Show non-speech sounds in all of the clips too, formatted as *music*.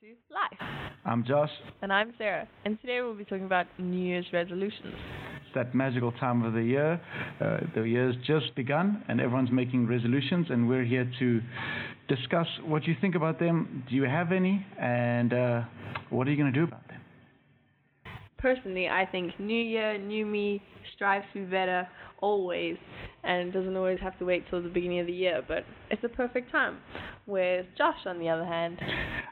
to Life. I'm Josh. And I'm Sarah. And today we'll be talking about New Year's resolutions. It's that magical time of the year. Uh, the year's just begun, and everyone's making resolutions, and we're here to discuss what you think about them. Do you have any? And uh, what are you going to do about them? Personally, I think New Year, New Me, strive to be better always, and doesn't always have to wait till the beginning of the year, but it's a perfect time. With Josh, on the other hand,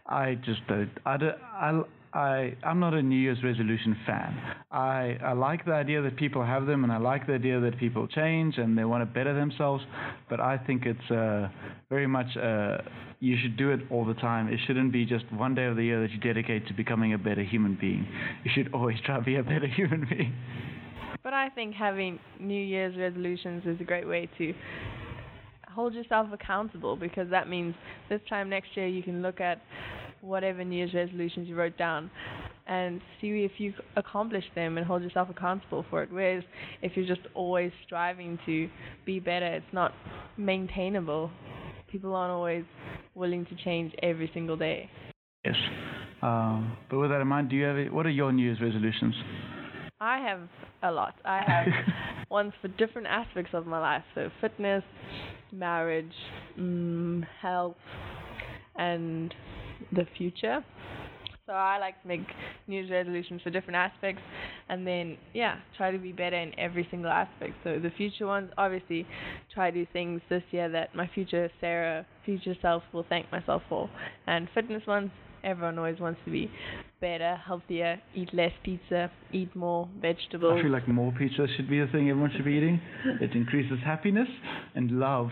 I just don't. I, don't, I, I, I'm not a New Year's resolution fan. I, I like the idea that people have them, and I like the idea that people change and they want to better themselves. But I think it's uh, very much uh, you should do it all the time. It shouldn't be just one day of the year that you dedicate to becoming a better human being. You should always try to be a better *laughs* human being. But I think having New Year's resolutions is a great way to hold yourself accountable because that means this time next year you can look at whatever New Year's resolutions you wrote down and see if you accomplished them and hold yourself accountable for it. Whereas if you're just always striving to be better, it's not maintainable. People aren't always willing to change every single day. Yes. Um, but with that in mind, do you have what are your New Year's resolutions? I have a lot. I have *laughs* ones for different aspects of my life. So fitness, marriage, mm, health, and the future. So I like to make New resolutions for different aspects, and then yeah, try to be better in every single aspect. So the future ones, obviously, try to do things this year that my future Sarah, future self will thank myself for, and fitness ones. Everyone always wants to be better, healthier, eat less pizza, eat more vegetables. I feel like more pizza should be a thing everyone should be eating. It increases happiness and love.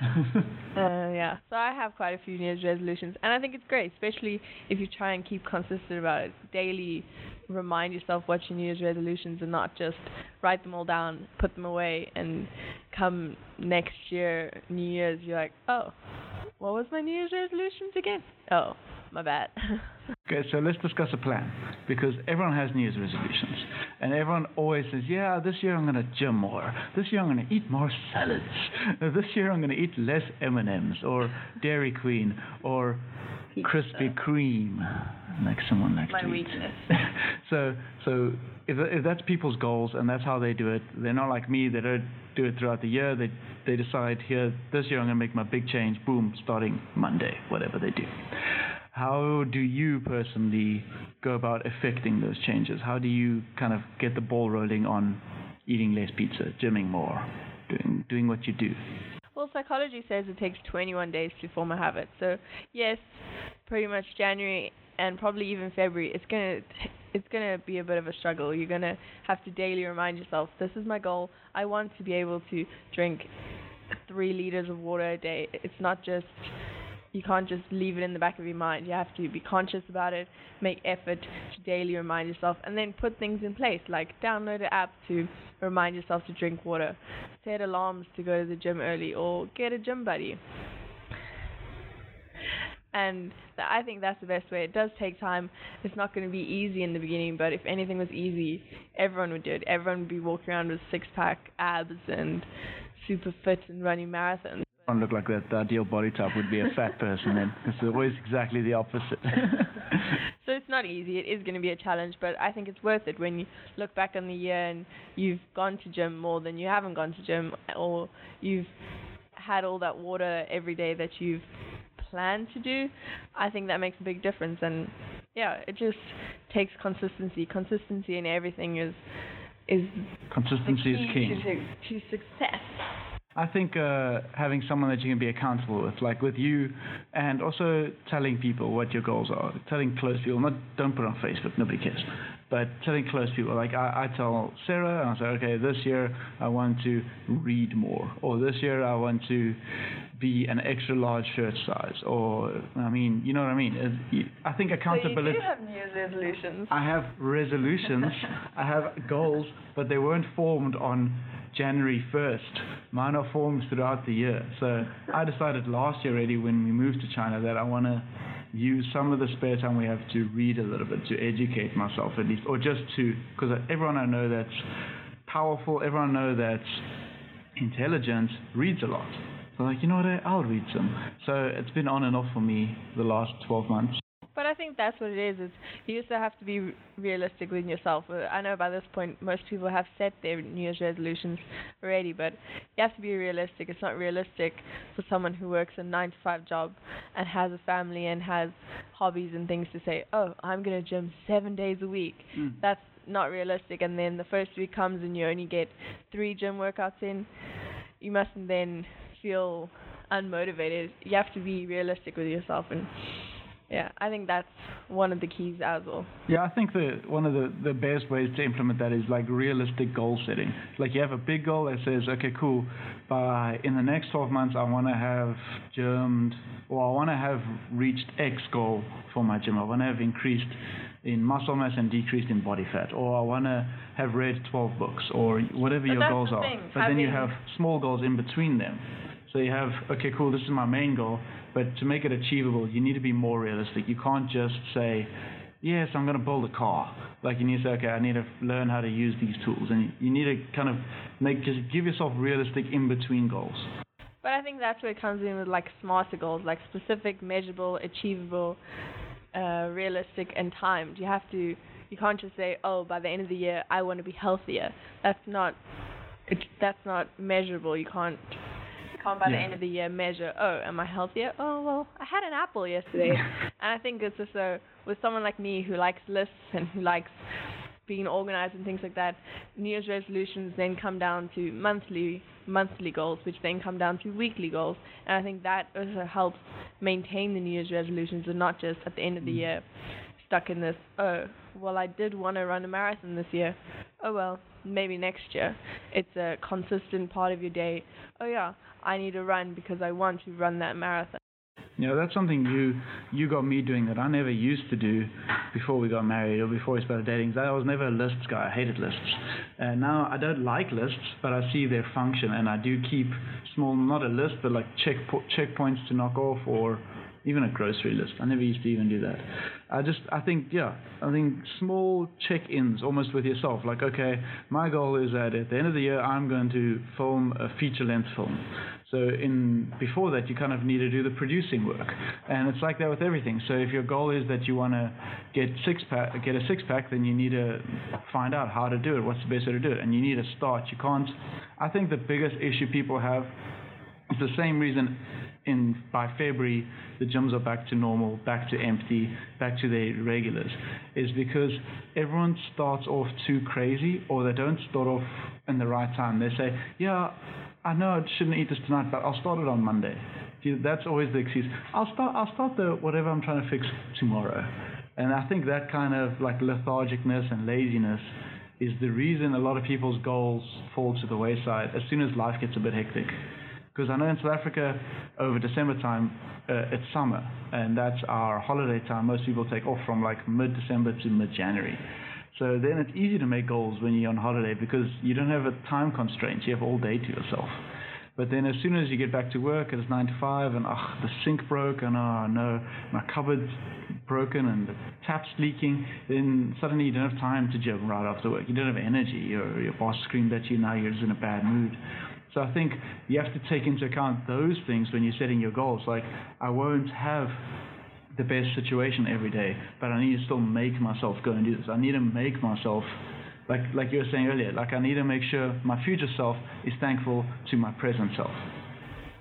*laughs* uh, yeah, so I have quite a few New Year's resolutions, and I think it's great, especially if you try and keep consistent about it. Daily, remind yourself what your New Year's resolutions, and not just write them all down, put them away, and come next year, New Year's, you're like, oh, what was my New Year's resolutions again? Oh, my bad. *laughs* okay, so let's discuss a plan because everyone has New Year's resolutions, and everyone always says, "Yeah, this year I'm going to gym more. This year I'm going to eat more salads. This year I'm going to eat less M&Ms or Dairy Queen or Krispy Kreme." Like someone likes My to weakness. eat. *laughs* so, so if if that's people's goals and that's how they do it, they're not like me. They don't do it throughout the year. They they decide here this year I'm going to make my big change. Boom, starting Monday, whatever they do. How do you personally go about effecting those changes? How do you kind of get the ball rolling on eating less pizza, gymming more, doing doing what you do? Well, psychology says it takes 21 days to form a habit. So, yes, pretty much January and probably even February, it's gonna it's gonna be a bit of a struggle. You're gonna have to daily remind yourself, this is my goal. I want to be able to drink three liters of water a day. It's not just you can't just leave it in the back of your mind. You have to be conscious about it, make effort to daily remind yourself, and then put things in place like download an app to remind yourself to drink water, set alarms to go to the gym early, or get a gym buddy. And th- I think that's the best way. It does take time. It's not going to be easy in the beginning, but if anything was easy, everyone would do it. Everyone would be walking around with six pack abs and super fit and running marathons don't look like that. The ideal body type would be a fat person then. It's always exactly the opposite. *laughs* so it's not easy. It is going to be a challenge, but I think it's worth it when you look back on the year and you've gone to gym more than you haven't gone to gym, or you've had all that water every day that you've planned to do. I think that makes a big difference, and yeah, it just takes consistency. Consistency in everything is is consistency is key to, to success. I think uh, having someone that you can be accountable with, like with you, and also telling people what your goals are, telling close people, not don't put on Facebook, nobody cares, but telling close people. Like I, I tell Sarah, and I say, okay, this year I want to read more, or this year I want to be an extra large shirt size, or I mean, you know what I mean. It, I think accountability. So you do have New resolutions. I have resolutions. *laughs* I have goals, but they weren't formed on January 1st. Mine are formed throughout the year. So I decided last year already when we moved to China that I want to use some of the spare time we have to read a little bit, to educate myself at least, or just to, because everyone I know that's powerful, everyone I know that's intelligent reads a lot. So like, you know what, I'll read some. So it's been on and off for me the last 12 months. But I think that's what it is. Is you also have to be realistic with yourself. Uh, I know by this point most people have set their New Year's resolutions already, but you have to be realistic. It's not realistic for someone who works a nine to five job and has a family and has hobbies and things to say, oh, I'm gonna gym seven days a week. Mm. That's not realistic. And then the first week comes and you only get three gym workouts in. You mustn't then feel unmotivated. You have to be realistic with yourself and yeah, I think that's one of the keys as well. Yeah, I think the one of the, the best ways to implement that is like realistic goal setting. Like you have a big goal that says, okay, cool, by in the next 12 months I want to have germed, or I want to have reached X goal for my gym. I want to have increased in muscle mass and decreased in body fat, or I want to have read 12 books, or whatever But your goals are. thing, But then you have small goals in between them. So you have, okay, cool, this is my main goal, but to make it achievable, you need to be more realistic. You can't just say, yes, I'm going to build a car. Like you need to say, okay, I need to learn how to use these tools, and you need to kind of make just give yourself realistic in between goals. But I think that's where it comes in with like smarter goals, like specific, measurable, achievable, uh, realistic, and timed. You have to, you can't just say, oh, by the end of the year, I want to be healthier. That's not, it, that's not measurable. You can't, can't by the end of the year measure, oh, am I healthier? Oh, well, I had an apple yesterday. *laughs* and I think it's also with someone like me who likes lists and who likes being organized and things like that, New Year's resolutions then come down to monthly monthly goals, which then come down to weekly goals. And I think that also helps maintain the New Year's resolutions and not just at the end of the Mm. year stuck in this, oh, well I did want to run a marathon this year. Oh well, maybe next year. It's a consistent part of your day. Oh yeah, I need to run because I want to run that marathon. You know, that's something you you got me doing that I never used to do before we got married or before we started dating. I was never a lists guy. I hated lists. And now I don't like lists, but I see their function and I do keep small, not a list, but like check checkpoints to knock off or even a grocery list. I never used to even do that. I just, I think, yeah, I think small check-ins almost with yourself. Like, okay, my goal is that at the end of the year, I'm going to film a feature-length film. So in before that, you kind of need to do the producing work, and it's like that with everything. So if your goal is that you want to get six pack, get a six pack, then you need to find out how to do it. What's the best way to do it? And you need to start. You can't. I think the biggest issue people have it's the same reason in by February the gyms are back to normal, back to empty, back to their regulars, is because everyone starts off too crazy or they don't start off in the right time. They say, yeah, I know I shouldn't eat this tonight, but I'll start it on Monday. That's always the excuse. I'll start. I'll start the whatever I'm trying to fix tomorrow. And I think that kind of like lethargicness and laziness is the reason a lot of people's goals fall to the wayside as soon as life gets a bit hectic. Because I know in South Africa, over December time, uh, it's summer, and that's our holiday time. Most people take off from like mid-December to mid-January. So then it's easy to make goals when you're on holiday because you don't have a time constraint. You have all day to yourself. But then as soon as you get back to work, it's nine to five, and oh, the sink broke, and oh no, my cupboard's broken, and the tap's leaking. Then suddenly you don't have time to gym right after work. You don't have energy. Your your boss screamed at you. Now you're just in a bad mood. So I think you have to take into account those things when you're setting your goals. Like I won't have the best situation every day, but I need to still make myself go and do this. I need to make myself like like you were saying earlier, like I need to make sure my future self is thankful to my present self.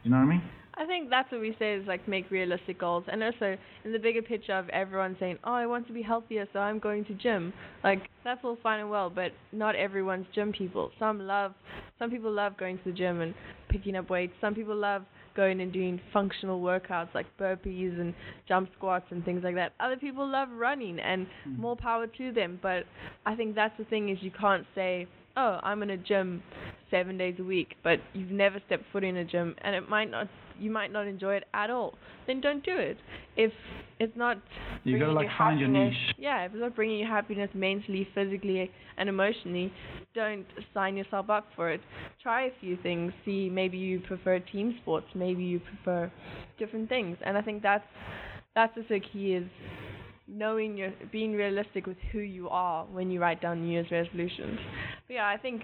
You know what I mean? I think that's what we say is like make realistic goals, and also in the bigger picture of everyone saying, "Oh, I want to be healthier, so I'm going to gym." Like that's all fine and well, but not everyone's gym people. Some love, some people love going to the gym and picking up weights. Some people love going and doing functional workouts like burpees and jump squats and things like that. Other people love running, and hmm. more power to them. But I think that's the thing is you can't say, "Oh, I'm in a gym seven days a week," but you've never stepped foot in a gym, and it might not you might not enjoy it at all, then don't do it. If it's not You gotta like find your niche. Yeah, if it's not bringing you happiness mentally, physically, and emotionally, don't sign yourself up for it. Try a few things. See, maybe you prefer team sports. Maybe you prefer different things. And I think that's that's also key is knowing your being realistic with who you are when you write down New Year's resolutions. But yeah, I think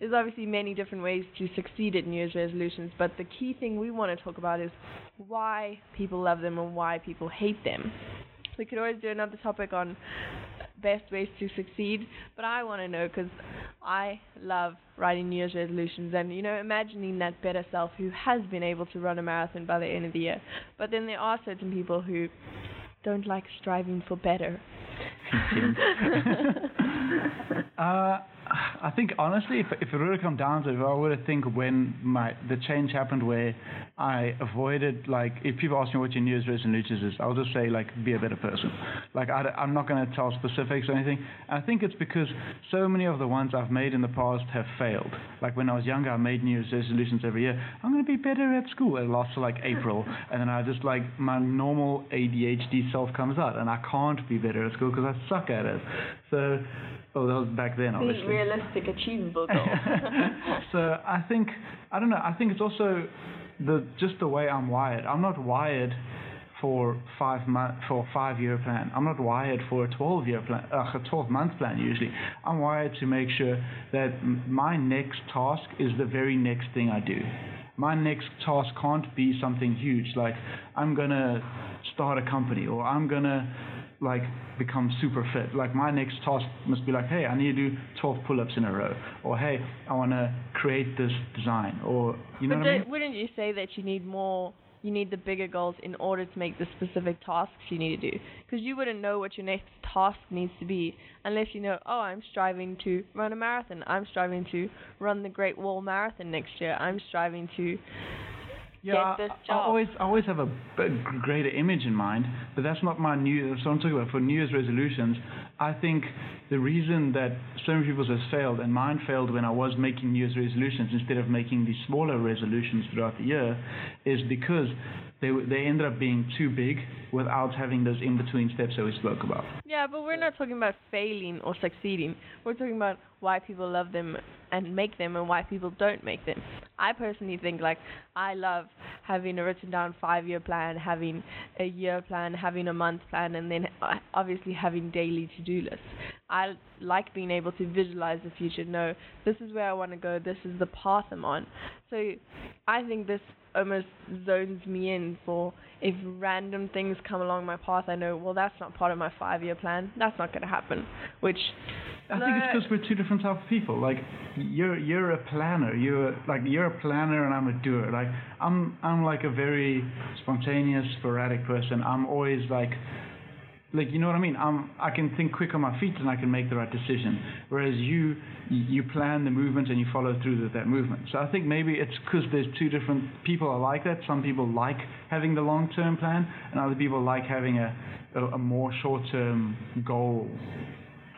there's obviously many different ways to succeed at New Year's resolutions, but the key thing we want to talk about is why people love them and why people hate them. we could always do another topic on best ways to succeed. But I want to know because I love writing New Year's resolutions and you know imagining that better self who has been able to run a marathon by the end of the year. But then there are certain people who don't like striving for better. *laughs* *laughs* uh, I think honestly, if if it really come down to it, I were to think when my the change happened where I avoided like if people ask me what your New Year's resolutions is, I'll just say like be a better person. Like I, I'm not going to tell specifics or anything. And I think it's because so many of the ones I've made in the past have failed. Like when I was younger, I made New Year's resolutions every year. I'm going to be better at school. It lasts to like April, and then I just like my normal ADHD self comes out, and I can't be better at school because I suck at it. So Oh, that was back then, obviously. Realistic, achievable goal. *laughs* so I think I don't know. I think it's also the just the way I'm wired. I'm not wired for five month for five year plan. I'm not wired for a 12 year plan, uh, a 12 month plan usually. I'm wired to make sure that my next task is the very next thing I do. My next task can't be something huge like I'm gonna start a company or I'm gonna like become super fit. Like my next task must be like, hey, I need to do 12 pull-ups in a row, or hey, I want to create this design, or you know but what I mean? Wouldn't you say that you need more? You need the bigger goals in order to make the specific tasks you need to do. Because you wouldn't know what your next task needs to be unless you know, oh, I'm striving to run a marathon. I'm striving to run the Great Wall Marathon next year. I'm striving to yeah, this I, I always, I always have a greater image in mind, but that's not my new. What I'm talking about for New Year's resolutions. I think the reason that so many people's has failed, and mine failed when I was making New Year's resolutions instead of making these smaller resolutions throughout the year, is because they they ended up being too big without having those in between steps that we spoke about. Yeah, but we're not talking about failing or succeeding. We're talking about why people love them and make them and why people don't make them. I personally think like I love having a written down 5-year plan, having a year plan, having a month plan and then uh, obviously having daily to-do lists. I like being able to visualize the future, know this is where I want to go, this is the path I'm on. So I think this almost zones me in for if random things come along my path, I know, well, that's not part of my five year plan. That's not going to happen. Which. I think it's because we're two different types of people. Like you're you're a planner. You're like you're a planner and I'm a doer. Like I'm I'm like a very spontaneous, sporadic person. I'm always like like you know what I mean. I'm I can think quick on my feet and I can make the right decision. Whereas you you plan the movement and you follow through with that movement. So I think maybe it's because there's two different people are like that. Some people like having the long term plan, and other people like having a a, a more short term goal.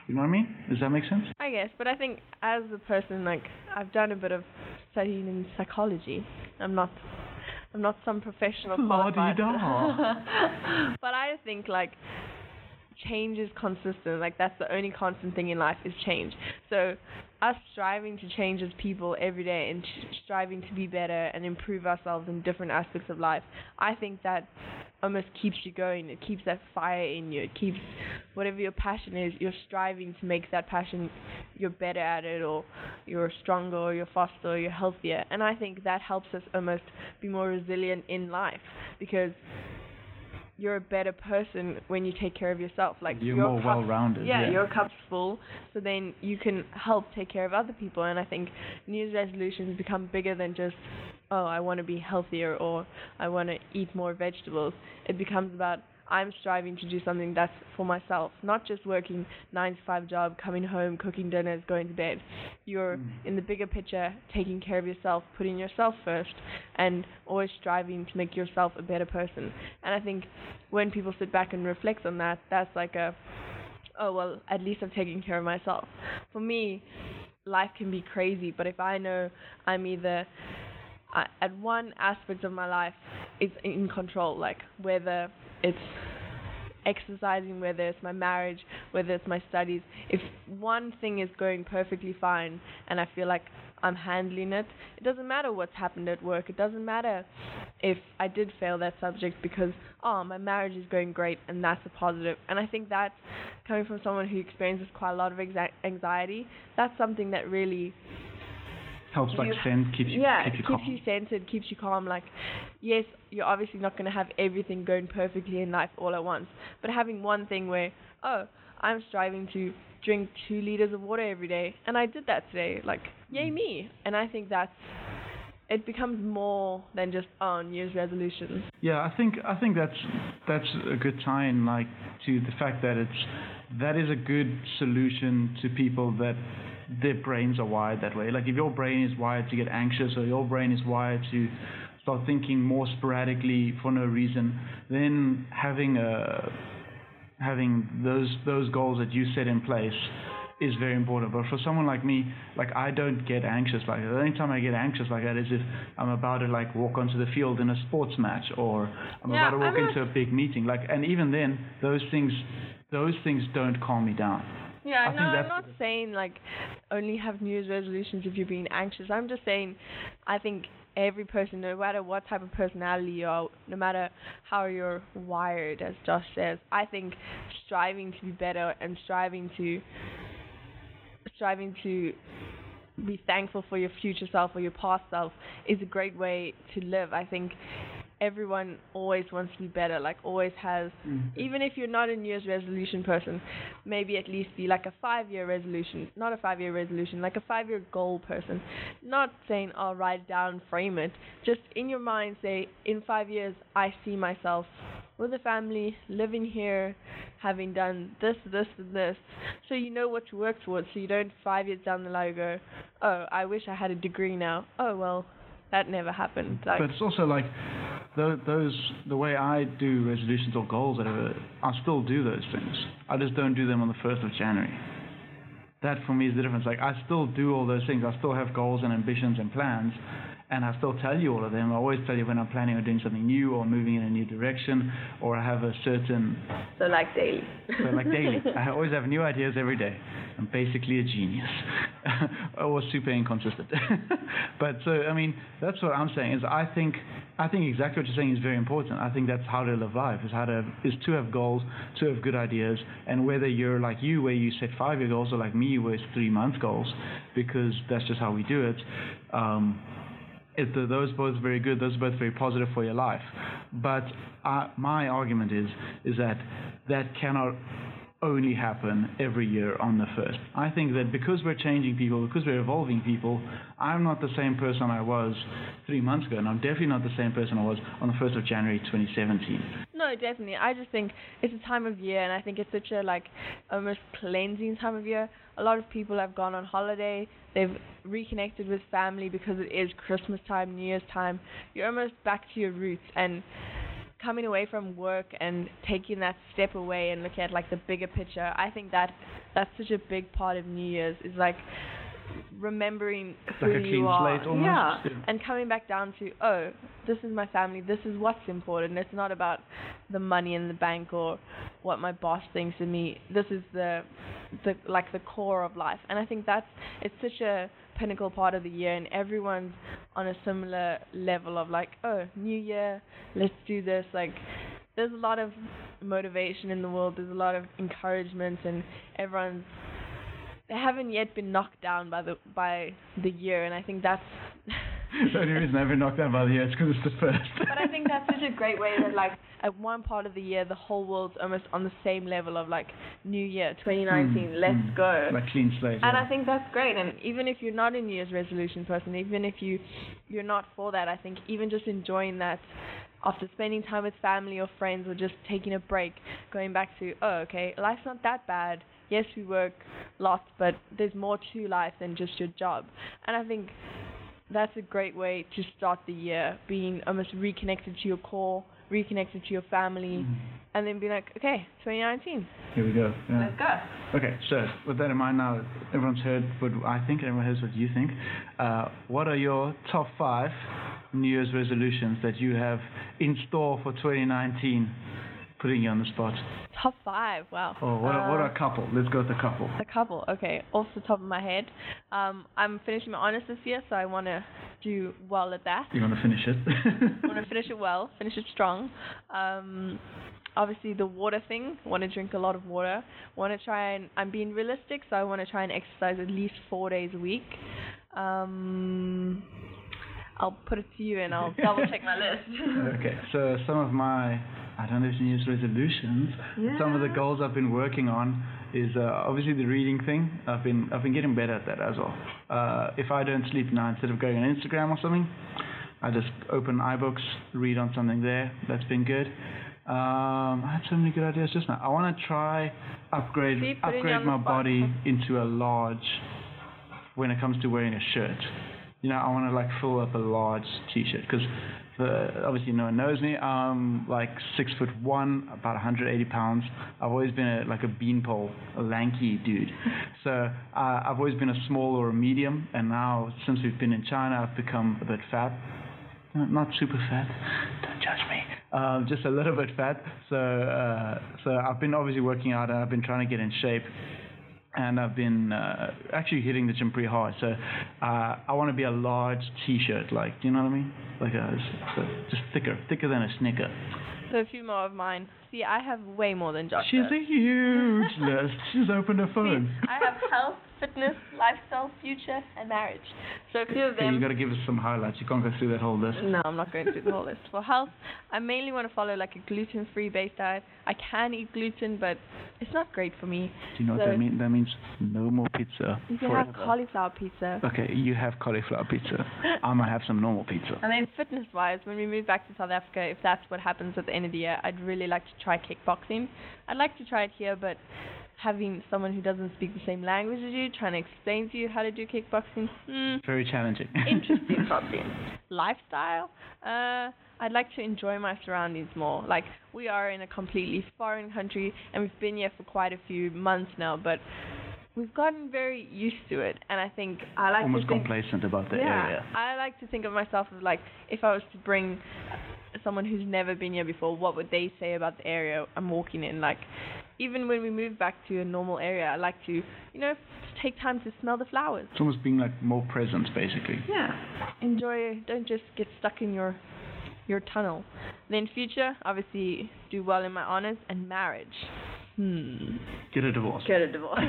You know what I mean? Does that make sense? I guess, but I think as a person, like I've done a bit of studying in psychology. I'm not I'm not some professional qualified. *laughs* but I think like change is consistent. Like that's the only constant thing in life is change. So us striving to change as people every day and striving to be better and improve ourselves in different aspects of life, I think that almost keeps you going. It keeps that fire in you. It keeps whatever your passion is, you're striving to make that passion you're better at it or you're stronger or you're faster or you're healthier. And I think that helps us almost be more resilient in life because you're a better person when you take care of yourself. Like you're your more cup, well-rounded. Yeah, yeah, your cup's full, so then you can help take care of other people. And I think New Year's resolutions become bigger than just, oh, I want to be healthier or I want to eat more vegetables. It becomes about I'm striving to do something that's for myself, not just working nine to five job, coming home, cooking dinners, going to bed. You're Mm. in the bigger picture, taking care of yourself, putting yourself first, and always striving to make yourself a better person. And I think when people sit back and reflect on that, that's like a, oh well, at least I've taken care of myself. For me, life can be crazy, but if I know I'm either uh, at one aspect of my life it's in control, like whether it's exercising, whether it's my marriage, whether it's my studies. If one thing is going perfectly fine and I feel like I'm handling it, it doesn't matter what's happened at work. It doesn't matter if I did fail that subject because, oh, my marriage is going great and that's a positive. And I think that coming from someone who experiences quite a lot of anxiety, that's something that really helps like send keeps you yeah, keeps you keeps calm. you centered, keeps you calm. Like, yes, you're obviously not going to have everything going perfectly in life all at once, but having one thing where, oh, I'm striving to drink two liters of water every day, and I did that today. Like, yay mm. me! And I think that's it becomes more than just oh New Year's resolutions. Yeah, I think I think that's that's a good sign, like to the fact that it's that is a good solution to people that their brains are wired that way. Like if your brain is wired to get anxious or your brain is wired to start thinking more sporadically for no reason, then having a having those those goals that you set in place is very important. But for someone like me, like I don't get anxious like that. The only time I get anxious like that is if I'm about to like walk onto the field in a sports match or I'm Yeah, about to walk I'm into a big meeting. Like and even then those things those things don't calm me down. Yeah, I no, I'm not saying like only have New Year's resolutions if you're being anxious. I'm just saying I think every person, no matter what type of personality you are, no matter how you're wired, as Josh says, I think striving to be better and striving to striving to be thankful for your future self or your past self is a great way to live. I think everyone always wants to be better, like always has mm-hmm. even if you're not a New Year's resolution person, maybe at least be like a five year resolution, not a five year resolution, like a five year goal person. Not saying I'll write it down, frame it. Just in your mind say, in five years I see myself with a family, living here, having done this, this, and this. So you know what to work towards. So you don't five years down the line go, Oh, I wish I had a degree now. Oh well, that never happened. Like But it's also like tho- those the way I do resolutions or goals, whatever. I still do those things. I just don't do them on the first of January. That for me is the difference. Like I still do all those things. I still have goals and ambitions and plans, and I still tell you all of them. I always tell you when I'm planning on doing something new or moving in a new direction, or I have a certain so like daily. so like daily. I always have new ideas every day. I'm basically a genius. *laughs* or super inconsistent. *laughs* but so I mean that's what I'm saying is I think I think exactly what you're saying is very important. I think that's how to live life is how to is to have goals, to have good ideas, and whether you're like you where you set five year goals or like me where it's three month goals, because that's just how we do it. Um, it, th- those both very good. Those are both very positive for your life. But uh, my argument is is that that cannot only happen every year on the first. I think that because we're changing people, because we're evolving people, I'm not the same person I was three months ago, and I'm definitely not the same person I was on the first of January 2017. No, definitely. I just think it's a time of year, and I think it's such a like almost cleansing time of year. A lot of people have gone on holiday. They've reconnected with family because it is Christmas time, New Year's time. You're almost back to your roots and coming away from work and taking that step away and looking at like the bigger picture. I think that that's such a big part of New Year's is like remembering who Like a you are. almost? Yeah, Yeah. and coming back down to oh, this is my family. This is what's important. It's not about the money in the bank or what my boss thinks of me. This is the the like the core of life. And I think that's it's such a pinnacle part of the year and everyone's on a similar level of like, oh, new year, let's do this. Like there's a lot of motivation in the world, there's a lot of encouragement and everyone's they haven't yet been knocked down by the by the year and I think that's *laughs* the only reason I've been knocked down by the year is because it's the first. but I think that's such a great way that like at one part of the year the whole world's almost on the same level of like New Year, 2019, Mm, let's mm. go. Like clean slate. and yeah. I think that's great. And even if you're not a New Year's resolution person, even if you you're not for that, I think even just enjoying that after spending time with family or friends or just taking a break, going back to oh okay, life's not that bad. Yes, we work lots, but there's more to life than just your job. And I think that's a great way to start the year, being almost reconnected to your core, reconnected to your family, Mhm. and then be like, okay, 2019, Here we go. Yeah. let's go. Okay, so with that in mind now, everyone's heard what I think, and everyone hears what you think. Uh, what are your top five New Year's resolutions that you have in store for 2019? Putting you on the spot. Top five, wow. Or what, are, what a couple? Let's go with a couple. A couple, okay. Off the top of my head, um, I'm finishing my honors this year, so I want to do well at that. You want to finish it? I want to finish it well, finish it strong. Um, obviously, the water thing. Want to drink a lot of water. Want to try and I'm being realistic, so I want to try and exercise at least four days a week. Um, I'll put it to you and I'll *laughs* double check my list. okay, so some of my I don't know if you use resolutions. *laughs* Some of the goals I've been working on is uh, obviously the reading thing. I've been I've been getting better at that as well. Uh, if I don't sleep now, instead of going on Instagram or something, I just open iBooks, read on something there. That's been good. Um, I had so many good ideas just now. I want to try upgrade upgrade my body into a large when it comes to wearing a shirt. You know, I want to like fill up a large t-shirt because obviously no one knows me. I'm like six foot one, about 180 pounds. I've always been a, like a beanpole, a lanky dude. *laughs* So uh, I've always been a small or a medium, and now since we've been in China, I've become a bit fat. Not super fat. Don't judge me. Um, just a little bit fat. So uh, so I've been obviously working out, and I've been trying to get in shape and I've been uh, actually hitting the gym pretty hard. So uh, I want to be a large T-shirt, like, do you know what I mean? Like a, just thicker, thicker than a Snicker. so a few more of mine. See, I have way more than Josh. She's does. a huge list. She's opened her See, phone. I have health, fitness, lifestyle, future, and marriage. So a few of them. you got to give us some highlights. You can't go through that whole list. No, I'm not going through the whole list. For health, I mainly want to follow like a gluten-free based diet. I can eat gluten, but it's not great for me. Do you know what So- that means? That means no more pizza. You can forever. have cauliflower pizza. Okay, you have cauliflower pizza. I'm gonna have some normal pizza. And then fitness-wise, when we move back to South Africa, if that's what happens at the end of the year, I'd really like to try kickboxing. I'd like to try it here, but having someone who doesn't speak the same language as you trying to explain to you how to do kickboxing, hmm, Very challenging. *laughs* interesting probably. Lifestyle, uh, I'd like to enjoy my surroundings more. Like we are in a completely foreign country, and we've been here for quite a few months now, but we've gotten very used to it, and I think I like Almost to think complacent about the yeah, area. I like to think of myself as like if I was to bring someone who's never been here before, what would they say about the area I'm walking in? Like, even when we move back to a normal area, I like to, you know, take time to smell the flowers. It's almost being like more present, basically. Yeah. Enjoy. Don't just get stuck in your your tunnel. Then future, obviously, do well in my honors and marriage. Hmm. Get a divorce. Get a divorce. *laughs* *laughs*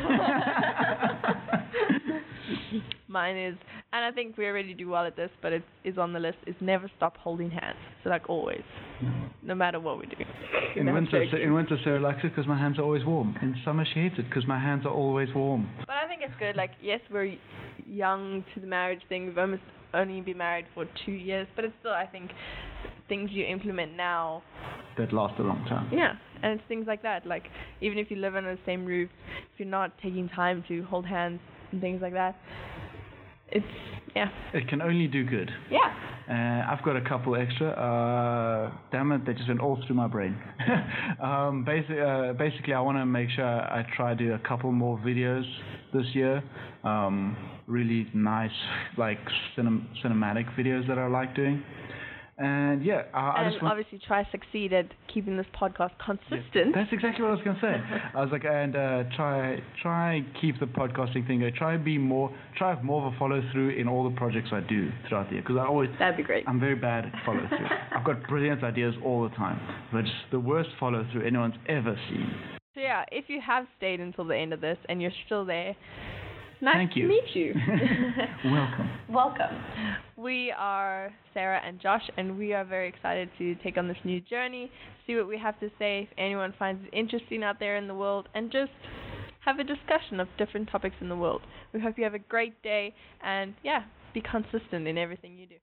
*laughs* Mine is, and I think we already do well at this, but it is on the list. Is never stop holding hands. So like always, no matter what we do. In winter, so, in winter, Sarah likes it because my hands are always warm. In summer, she hates it because my hands are always warm. But I think it's good. Like yes, we're young to the marriage thing. We've almost only been married for two years, but it's still I think things you implement now. That last a long time. Yeah, and it's things like that. Like even if you live under the same roof, if you're not taking time to hold hands and things like that, it's yeah, It can only do good. yeah. Uh, I've got a couple extra. Uh, damn it, they just went all through my brain. *laughs* um, basi- uh, basically, I want to make sure I try to do a couple more videos this year. Um, really nice, like cinem- cinematic videos that I like doing. And yeah, I, I and just want. obviously try to succeed at keeping this podcast Yeah, consistent. That's exactly what I was gonna say. *laughs* I was like, and uh, try try keep the podcasting thing going. Try to be more, try have more of a follow through in all the projects I do throughout the year. Because I always, That'd be great. I'm very bad at follow through. *laughs* I've got brilliant ideas all the time, but it's the worst follow through anyone's ever seen. So yeah, if you have stayed until the end of this and you're still there, nice Thank to you. meet you. *laughs* Welcome. Welcome. We are Sarah and Josh, and we are very excited to take on this new journey, see what we have to say, if anyone finds it interesting out there in the world, and just have a discussion of different topics in the world. We hope you have a great day, and yeah, be consistent in everything you do.